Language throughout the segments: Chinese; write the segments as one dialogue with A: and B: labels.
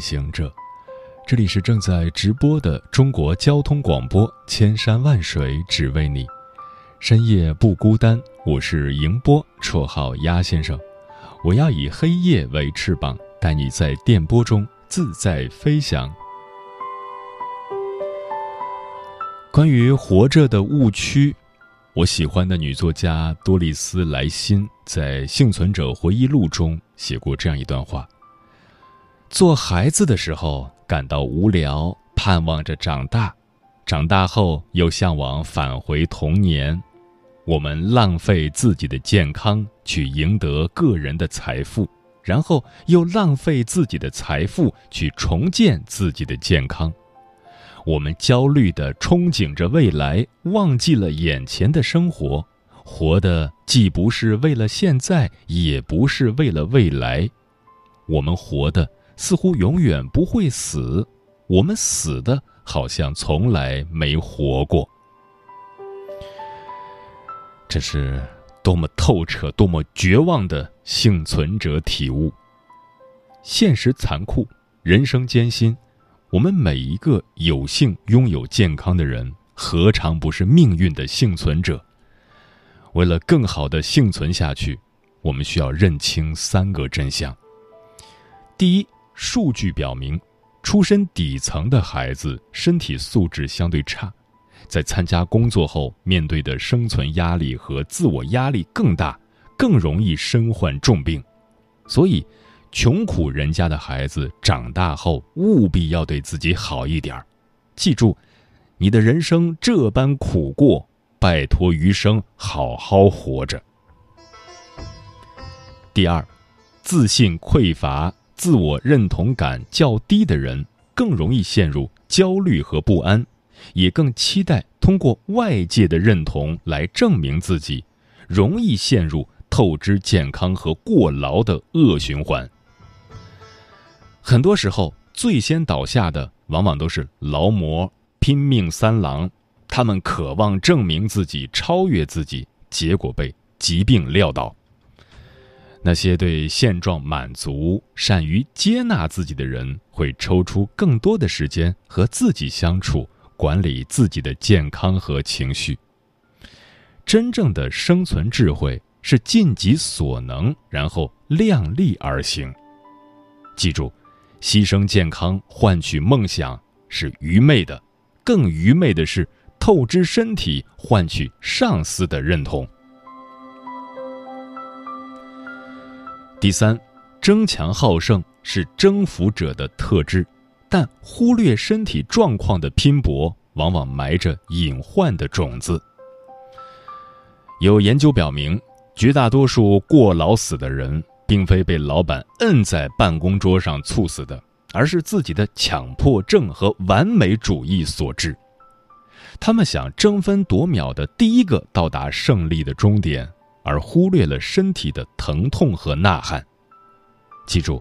A: 行者，这里是正在直播的中国交通广播，千山万水只为你，深夜不孤单。我是迎波，绰号鸭先生。我要以黑夜为翅膀，带你在电波中自在飞翔。关于活着的误区，我喜欢的女作家多丽丝莱辛在《幸存者回忆录》中写过这样一段话。做孩子的时候感到无聊，盼望着长大；长大后又向往返回童年。我们浪费自己的健康去赢得个人的财富，然后又浪费自己的财富去重建自己的健康。我们焦虑地憧憬着未来，忘记了眼前的生活，活的既不是为了现在，也不是为了未来。我们活的。似乎永远不会死，我们死的好像从来没活过。这是多么透彻、多么绝望的幸存者体悟。现实残酷，人生艰辛，我们每一个有幸拥有健康的人，何尝不是命运的幸存者？为了更好的幸存下去，我们需要认清三个真相：第一，数据表明，出身底层的孩子身体素质相对差，在参加工作后面对的生存压力和自我压力更大，更容易身患重病。所以，穷苦人家的孩子长大后务必要对自己好一点儿。记住，你的人生这般苦过，拜托余生好好活着。第二，自信匮乏。自我认同感较低的人更容易陷入焦虑和不安，也更期待通过外界的认同来证明自己，容易陷入透支健康和过劳的恶循环。很多时候，最先倒下的往往都是劳模、拼命三郎，他们渴望证明自己、超越自己，结果被疾病撂倒。那些对现状满足、善于接纳自己的人，会抽出更多的时间和自己相处，管理自己的健康和情绪。真正的生存智慧是尽己所能，然后量力而行。记住，牺牲健康换取梦想是愚昧的，更愚昧的是透支身体换取上司的认同。第三，争强好胜是征服者的特质，但忽略身体状况的拼搏，往往埋着隐患的种子。有研究表明，绝大多数过劳死的人，并非被老板摁在办公桌上猝死的，而是自己的强迫症和完美主义所致。他们想争分夺秒的第一个到达胜利的终点。而忽略了身体的疼痛和呐喊。记住，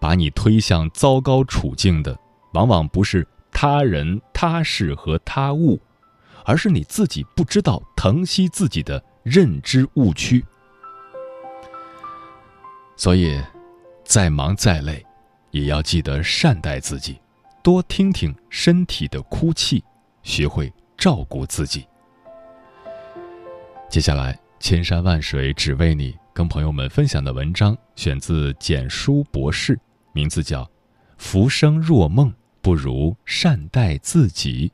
A: 把你推向糟糕处境的，往往不是他人、他事和他物，而是你自己不知道疼惜自己的认知误区。所以，再忙再累，也要记得善待自己，多听听身体的哭泣，学会照顾自己。接下来。千山万水只为你，跟朋友们分享的文章选自简书博士，名字叫《浮生若梦，不如善待自己》。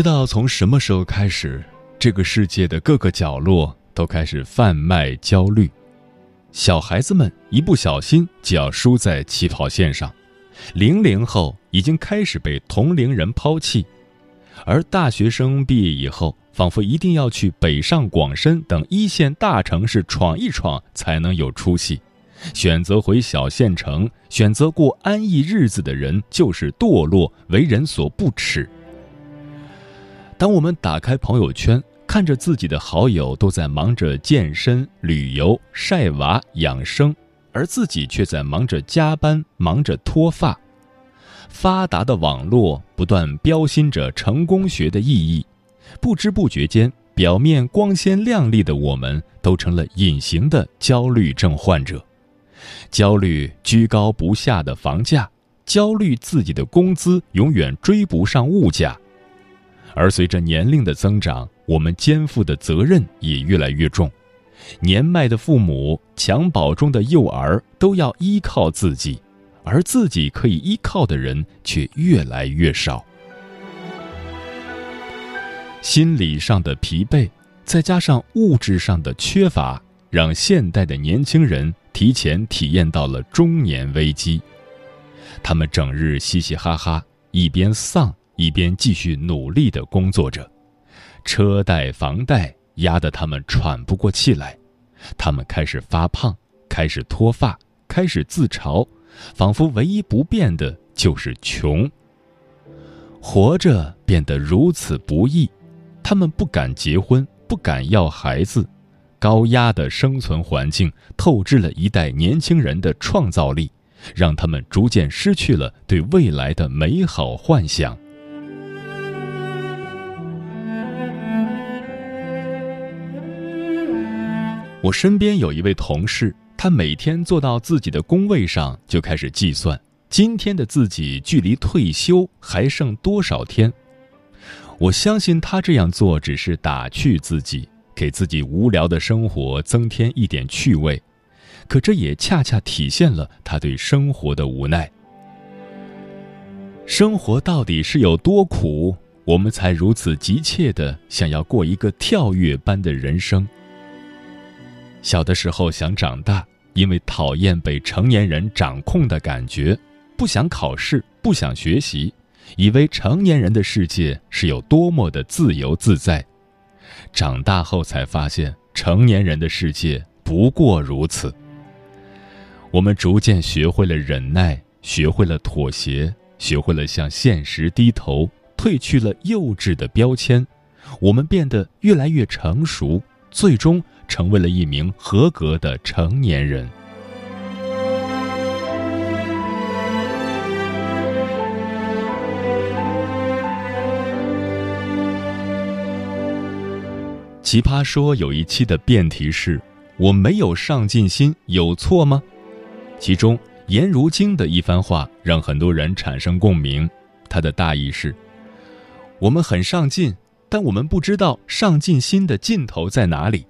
A: 不知道从什么时候开始，这个世界的各个角落都开始贩卖焦虑。小孩子们一不小心就要输在起跑线上，零零后已经开始被同龄人抛弃，而大学生毕业以后，仿佛一定要去北上广深等一线大城市闯一闯才能有出息。选择回小县城、选择过安逸日子的人，就是堕落，为人所不齿。当我们打开朋友圈，看着自己的好友都在忙着健身、旅游、晒娃、养生，而自己却在忙着加班、忙着脱发。发达的网络不断标新着成功学的意义，不知不觉间，表面光鲜亮丽的我们，都成了隐形的焦虑症患者。焦虑居高不下的房价，焦虑自己的工资永远追不上物价，而随着年龄的增长，我们肩负的责任也越来越重。年迈的父母、襁褓中的幼儿都要依靠自己，而自己可以依靠的人却越来越少。心理上的疲惫，再加上物质上的缺乏，让现代的年轻人。提前体验到了中年危机，他们整日嘻嘻哈哈，一边丧一边继续努力的工作着，车贷房贷压得他们喘不过气来，他们开始发胖，开始脱发，开始自嘲，仿佛唯一不变的就是穷。活着变得如此不易，他们不敢结婚，不敢要孩子。高压的生存环境透支了一代年轻人的创造力，让他们逐渐失去了对未来的美好幻想。我身边有一位同事，他每天坐到自己的工位上就开始计算，今天的自己距离退休还剩多少天。我相信他这样做只是打趣自己。给自己无聊的生活增添一点趣味，可这也恰恰体现了他对生活的无奈。生活到底是有多苦，我们才如此急切的想要过一个跳跃般的人生？小的时候想长大，因为讨厌被成年人掌控的感觉，不想考试，不想学习，以为成年人的世界是有多么的自由自在。长大后才发现，成年人的世界不过如此。我们逐渐学会了忍耐，学会了妥协，学会了向现实低头，褪去了幼稚的标签。我们变得越来越成熟，最终成为了一名合格的成年人。奇葩说有一期的辩题是：“我没有上进心，有错吗？”其中颜如晶的一番话让很多人产生共鸣。他的大意是：我们很上进，但我们不知道上进心的尽头在哪里。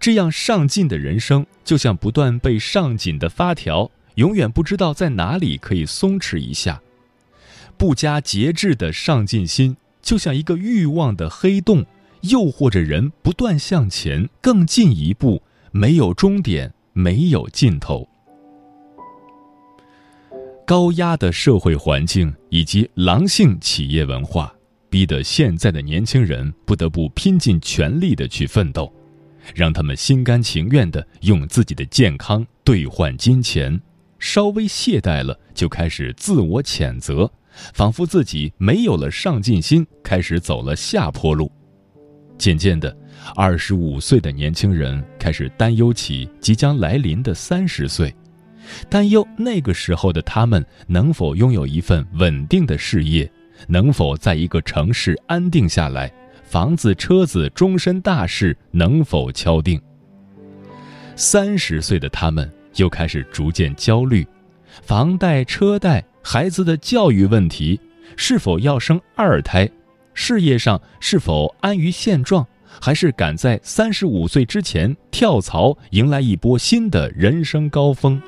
A: 这样上进的人生，就像不断被上紧的发条，永远不知道在哪里可以松弛一下。不加节制的上进心，就像一个欲望的黑洞。诱惑着人不断向前，更进一步，没有终点，没有尽头。高压的社会环境以及狼性企业文化，逼得现在的年轻人不得不拼尽全力的去奋斗，让他们心甘情愿的用自己的健康兑换金钱，稍微懈怠了就开始自我谴责，仿佛自己没有了上进心，开始走了下坡路。渐渐的，二十五岁的年轻人开始担忧起即将来临的三十岁，担忧那个时候的他们能否拥有一份稳定的事业，能否在一个城市安定下来，房子、车子、终身大事能否敲定。三十岁的他们又开始逐渐焦虑，房贷、车贷、孩子的教育问题，是否要生二胎？事业上是否安于现状，还是赶在三十五岁之前跳槽，迎来一波新的人生高峰？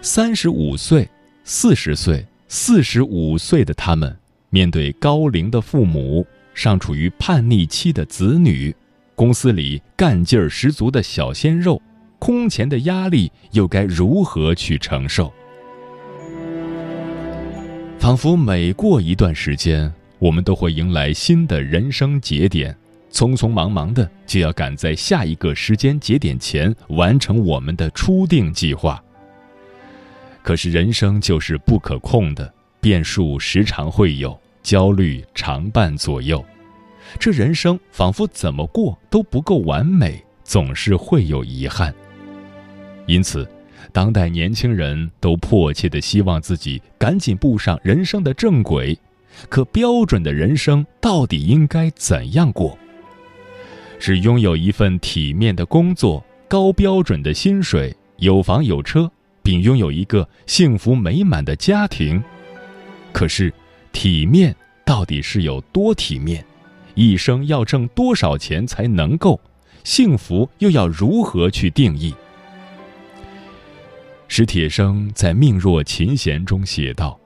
A: 三十五岁、四十岁、四十五岁的他们，面对高龄的父母，尚处于叛逆期的子女，公司里干劲儿十足的小鲜肉，空前的压力又该如何去承受？仿佛每过一段时间，我们都会迎来新的人生节点，匆匆忙忙的就要赶在下一个时间节点前完成我们的初定计划。可是人生就是不可控的，变数时常会有，焦虑常伴左右。这人生仿佛怎么过都不够完美，总是会有遗憾。因此，当代年轻人都迫切的希望自己赶紧步上人生的正轨。可标准的人生到底应该怎样过？是拥有一份体面的工作、高标准的薪水、有房有车？并拥有一个幸福美满的家庭，可是，体面到底是有多体面？一生要挣多少钱才能够？幸福又要如何去定义？史铁生在《命若琴弦》中写道：“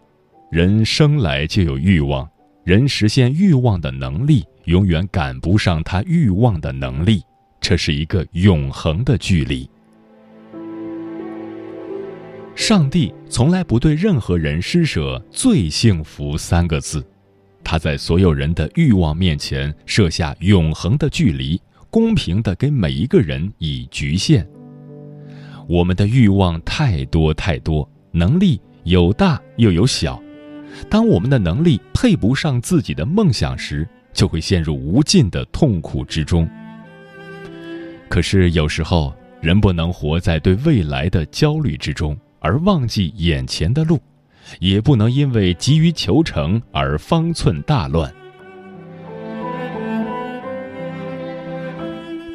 A: 人生来就有欲望，人实现欲望的能力永远赶不上他欲望的能力，这是一个永恒的距离。”上帝从来不对任何人施舍“最幸福”三个字，他在所有人的欲望面前设下永恒的距离，公平的给每一个人以局限。我们的欲望太多太多，能力有大又有小，当我们的能力配不上自己的梦想时，就会陷入无尽的痛苦之中。可是有时候，人不能活在对未来的焦虑之中。而忘记眼前的路，也不能因为急于求成而方寸大乱。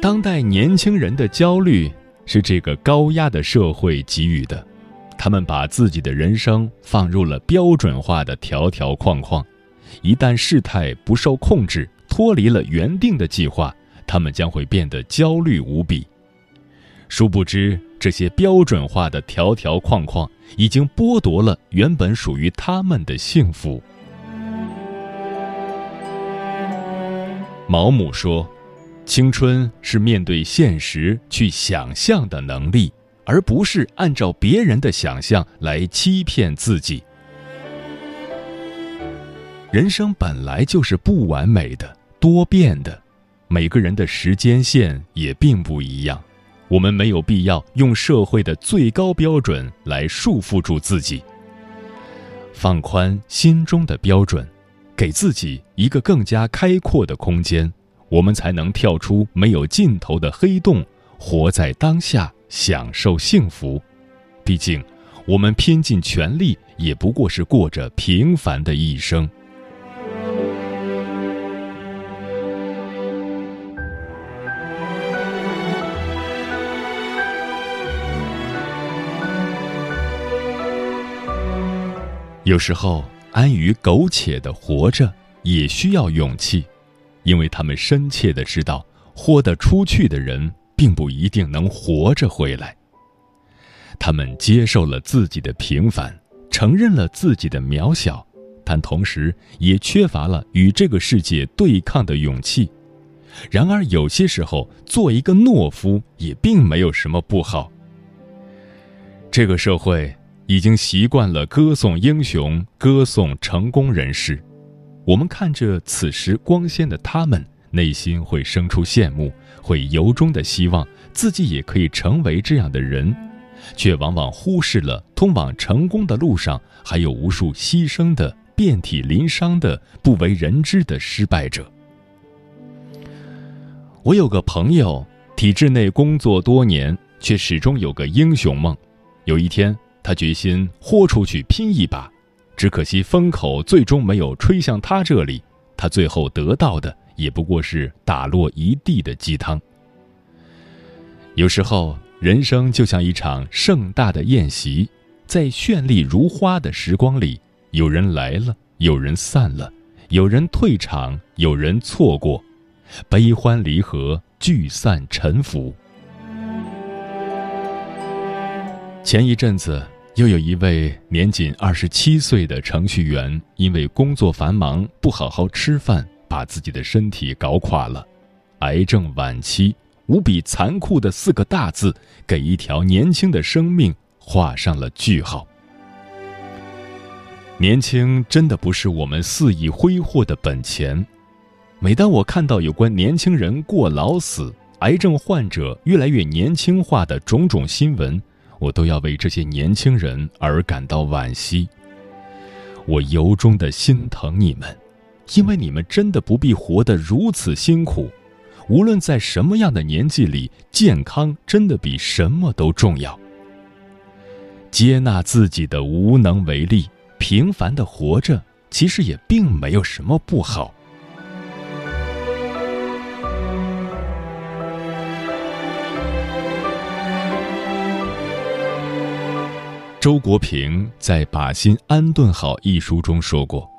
A: 当代年轻人的焦虑是这个高压的社会给予的，他们把自己的人生放入了标准化的条条框框，一旦事态不受控制，脱离了原定的计划，他们将会变得焦虑无比。殊不知。这些标准化的条条框框已经剥夺了原本属于他们的幸福。毛姆说：“青春是面对现实去想象的能力，而不是按照别人的想象来欺骗自己。”人生本来就是不完美的、多变的，每个人的时间线也并不一样。我们没有必要用社会的最高标准来束缚住自己，放宽心中的标准，给自己一个更加开阔的空间，我们才能跳出没有尽头的黑洞，活在当下，享受幸福。毕竟，我们拼尽全力，也不过是过着平凡的一生。有时候，安于苟且的活着也需要勇气，因为他们深切的知道，豁得出去的人并不一定能活着回来。他们接受了自己的平凡，承认了自己的渺小，但同时也缺乏了与这个世界对抗的勇气。然而，有些时候，做一个懦夫也并没有什么不好。这个社会。已经习惯了歌颂英雄、歌颂成功人士，我们看着此时光鲜的他们，内心会生出羡慕，会由衷的希望自己也可以成为这样的人，却往往忽视了通往成功的路上还有无数牺牲的、遍体鳞伤的、不为人知的失败者。我有个朋友，体制内工作多年，却始终有个英雄梦，有一天。他决心豁出去拼一把，只可惜风口最终没有吹向他这里，他最后得到的也不过是打落一地的鸡汤。有时候，人生就像一场盛大的宴席，在绚丽如花的时光里，有人来了，有人散了，有人退场，有人错过，悲欢离合，聚散沉浮。前一阵子，又有一位年仅二十七岁的程序员，因为工作繁忙，不好好吃饭，把自己的身体搞垮了，癌症晚期。无比残酷的四个大字，给一条年轻的生命画上了句号。年轻真的不是我们肆意挥霍的本钱。每当我看到有关年轻人过劳死、癌症患者越来越年轻化的种种新闻，我都要为这些年轻人而感到惋惜。我由衷的心疼你们，因为你们真的不必活得如此辛苦。无论在什么样的年纪里，健康真的比什么都重要。接纳自己的无能为力，平凡的活着，其实也并没有什么不好。周国平在《把心安顿好》一书中说过：“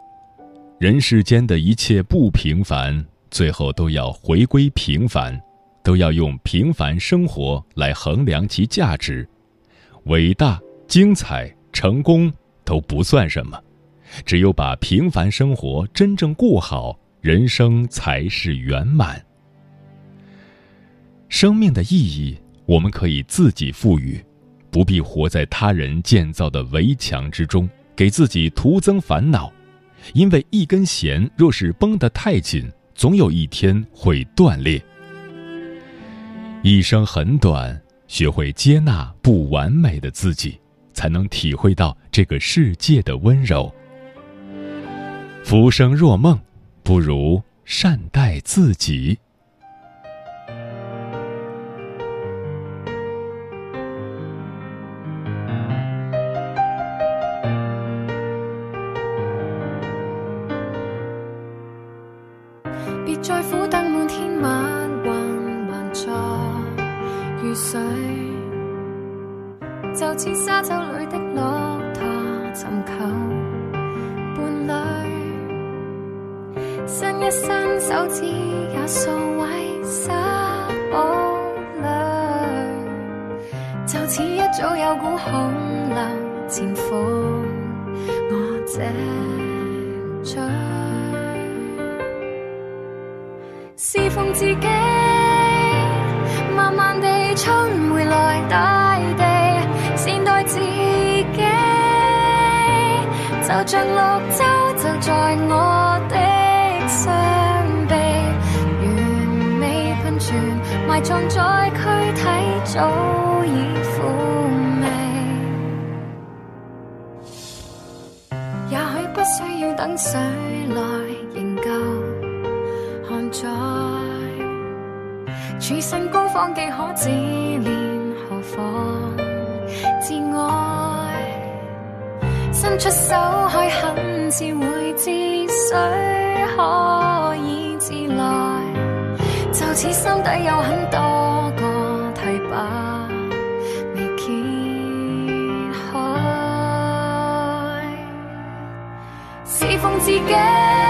A: 人世间的一切不平凡。”最后都要回归平凡，都要用平凡生活来衡量其价值。伟大、精彩、成功都不算什么，只有把平凡生活真正过好，人生才是圆满。生命的意义，我们可以自己赋予，不必活在他人建造的围墙之中，给自己徒增烦恼。因为一根弦若是绷得太紧，总有一天会断裂。一生很短，学会接纳不完美的自己，才能体会到这个世界的温柔。浮生若梦，不如善待自己。
B: 伸一伸手指，也数位沙堡量。就似一早有股恐流潜伏我这嘴，侍奉自己，慢慢地冲回来大地，善待自己，就像绿洲，就在我的。双臂，完美喷泉埋葬在躯体，早已枯萎。也许不需要等水来。处身高峰，既可自怜，何妨自爱？伸出手开很自会知水似心底有很多个提把未揭开，侍奉自己。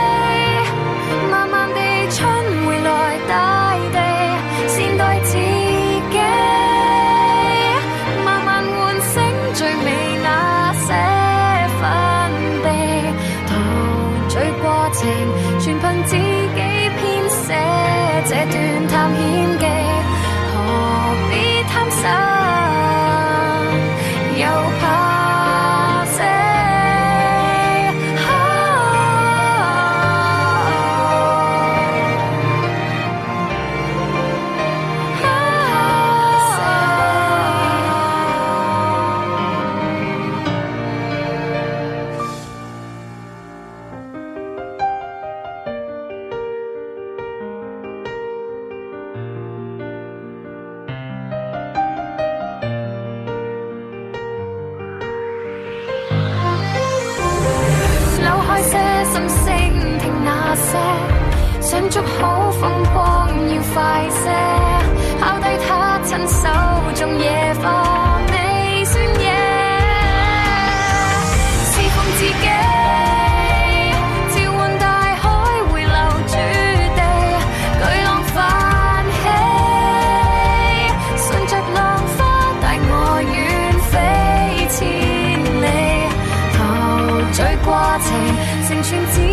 B: 成全自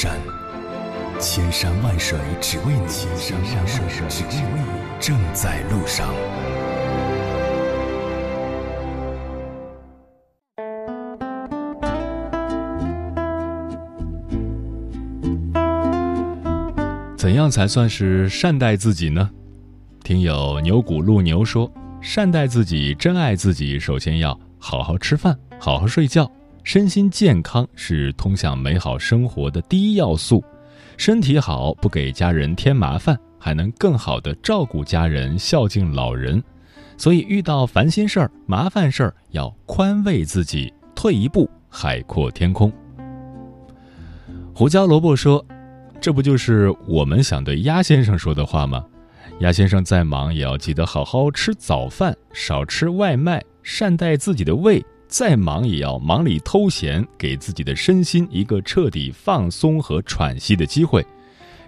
C: 山，千山万水只为你，千山万水只为你，正在路上。
A: 怎样才算是善待自己呢？听友牛骨路牛说。善待自己，珍爱自己，首先要好好吃饭，好好睡觉，身心健康是通向美好生活的第一要素。身体好，不给家人添麻烦，还能更好的照顾家人，孝敬老人。所以，遇到烦心事儿、麻烦事儿，要宽慰自己，退一步，海阔天空。胡椒萝卜说：“这不就是我们想对鸭先生说的话吗？”鸭先生再忙也要记得好好吃早饭，少吃外卖，善待自己的胃。再忙也要忙里偷闲，给自己的身心一个彻底放松和喘息的机会。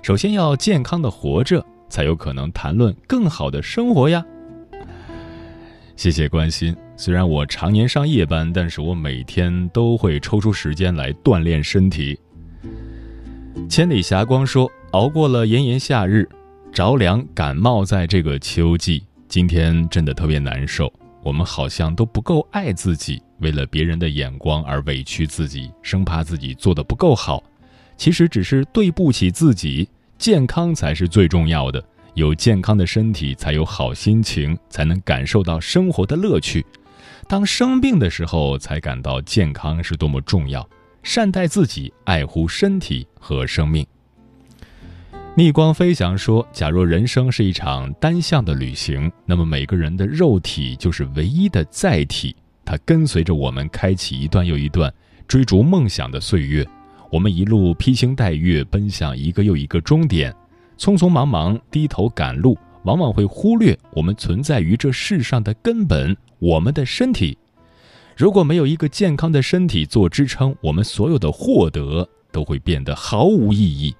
A: 首先要健康的活着，才有可能谈论更好的生活呀。谢谢关心。虽然我常年上夜班，但是我每天都会抽出时间来锻炼身体。千里霞光说：“熬过了炎炎夏日。”着凉感冒，在这个秋季，今天真的特别难受。我们好像都不够爱自己，为了别人的眼光而委屈自己，生怕自己做的不够好。其实只是对不起自己。健康才是最重要的，有健康的身体，才有好心情，才能感受到生活的乐趣。当生病的时候，才感到健康是多么重要。善待自己，爱护身体和生命。逆光飞翔说：“假若人生是一场单向的旅行，那么每个人的肉体就是唯一的载体，它跟随着我们开启一段又一段追逐梦想的岁月。我们一路披星戴月奔向一个又一个终点，匆匆忙忙低头赶路，往往会忽略我们存在于这世上的根本——我们的身体。如果没有一个健康的身体做支撑，我们所有的获得都会变得毫无意义。”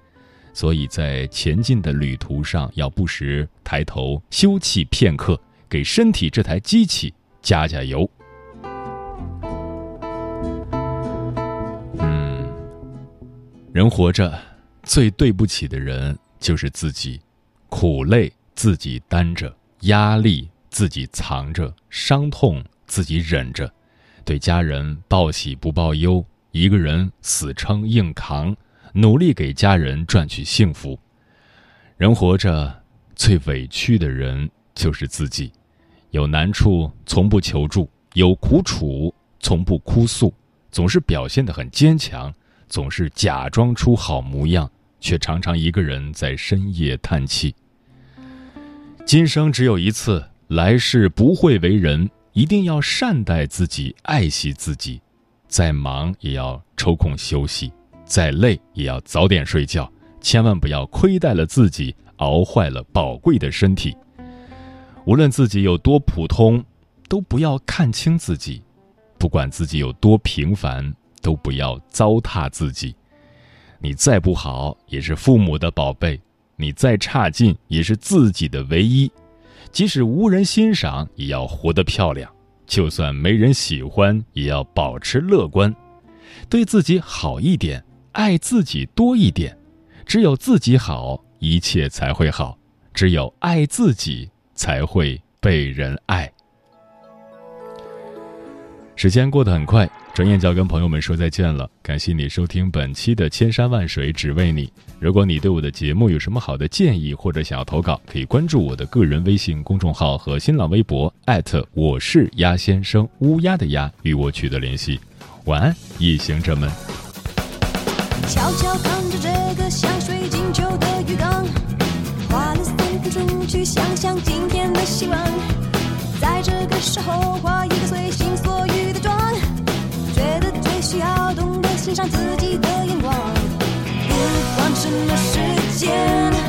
A: 所以在前进的旅途上，要不时抬头休憩片刻，给身体这台机器加加油。人活着最对不起的人就是自己，苦累自己担着，压力自己藏着，伤痛自己忍着，对家人报喜不报忧，一个人死撑硬扛。努力给家人赚取幸福。人活着，最委屈的人就是自己。有难处从不求助，有苦楚从不哭诉，总是表现得很坚强，总是假装出好模样，却常常一个人在深夜叹气。今生只有一次，来世不会为人，一定要善待自己，爱惜自己，再忙也要抽空休息。再累也要早点睡觉，千万不要亏待了自己，熬坏了宝贵的身体。无论自己有多普通，都不要看清自己；不管自己有多平凡，都不要糟蹋自己。你再不好，也是父母的宝贝；你再差劲，也是自己的唯一。即使无人欣赏，也要活得漂亮；就算没人喜欢，也要保持乐观，对自己好一点。爱自己多一点，只有自己好，一切才会好；只有爱自己，才会被人爱。时间过得很快，转眼就要跟朋友们说再见了。感谢你收听本期的《千山万水只为你》。如果你对我的节目有什么好的建议，或者想要投稿，可以关注我的个人微信公众号和新浪微博，艾特我是鸭先生，乌鸦的鸭，与我取得联系。晚安，夜行者们。
B: 悄悄看着这个像水晶球的鱼缸。
D: 去想想今天的希望，在这个时候化一个随心欣赏自己的眼光不管什么时间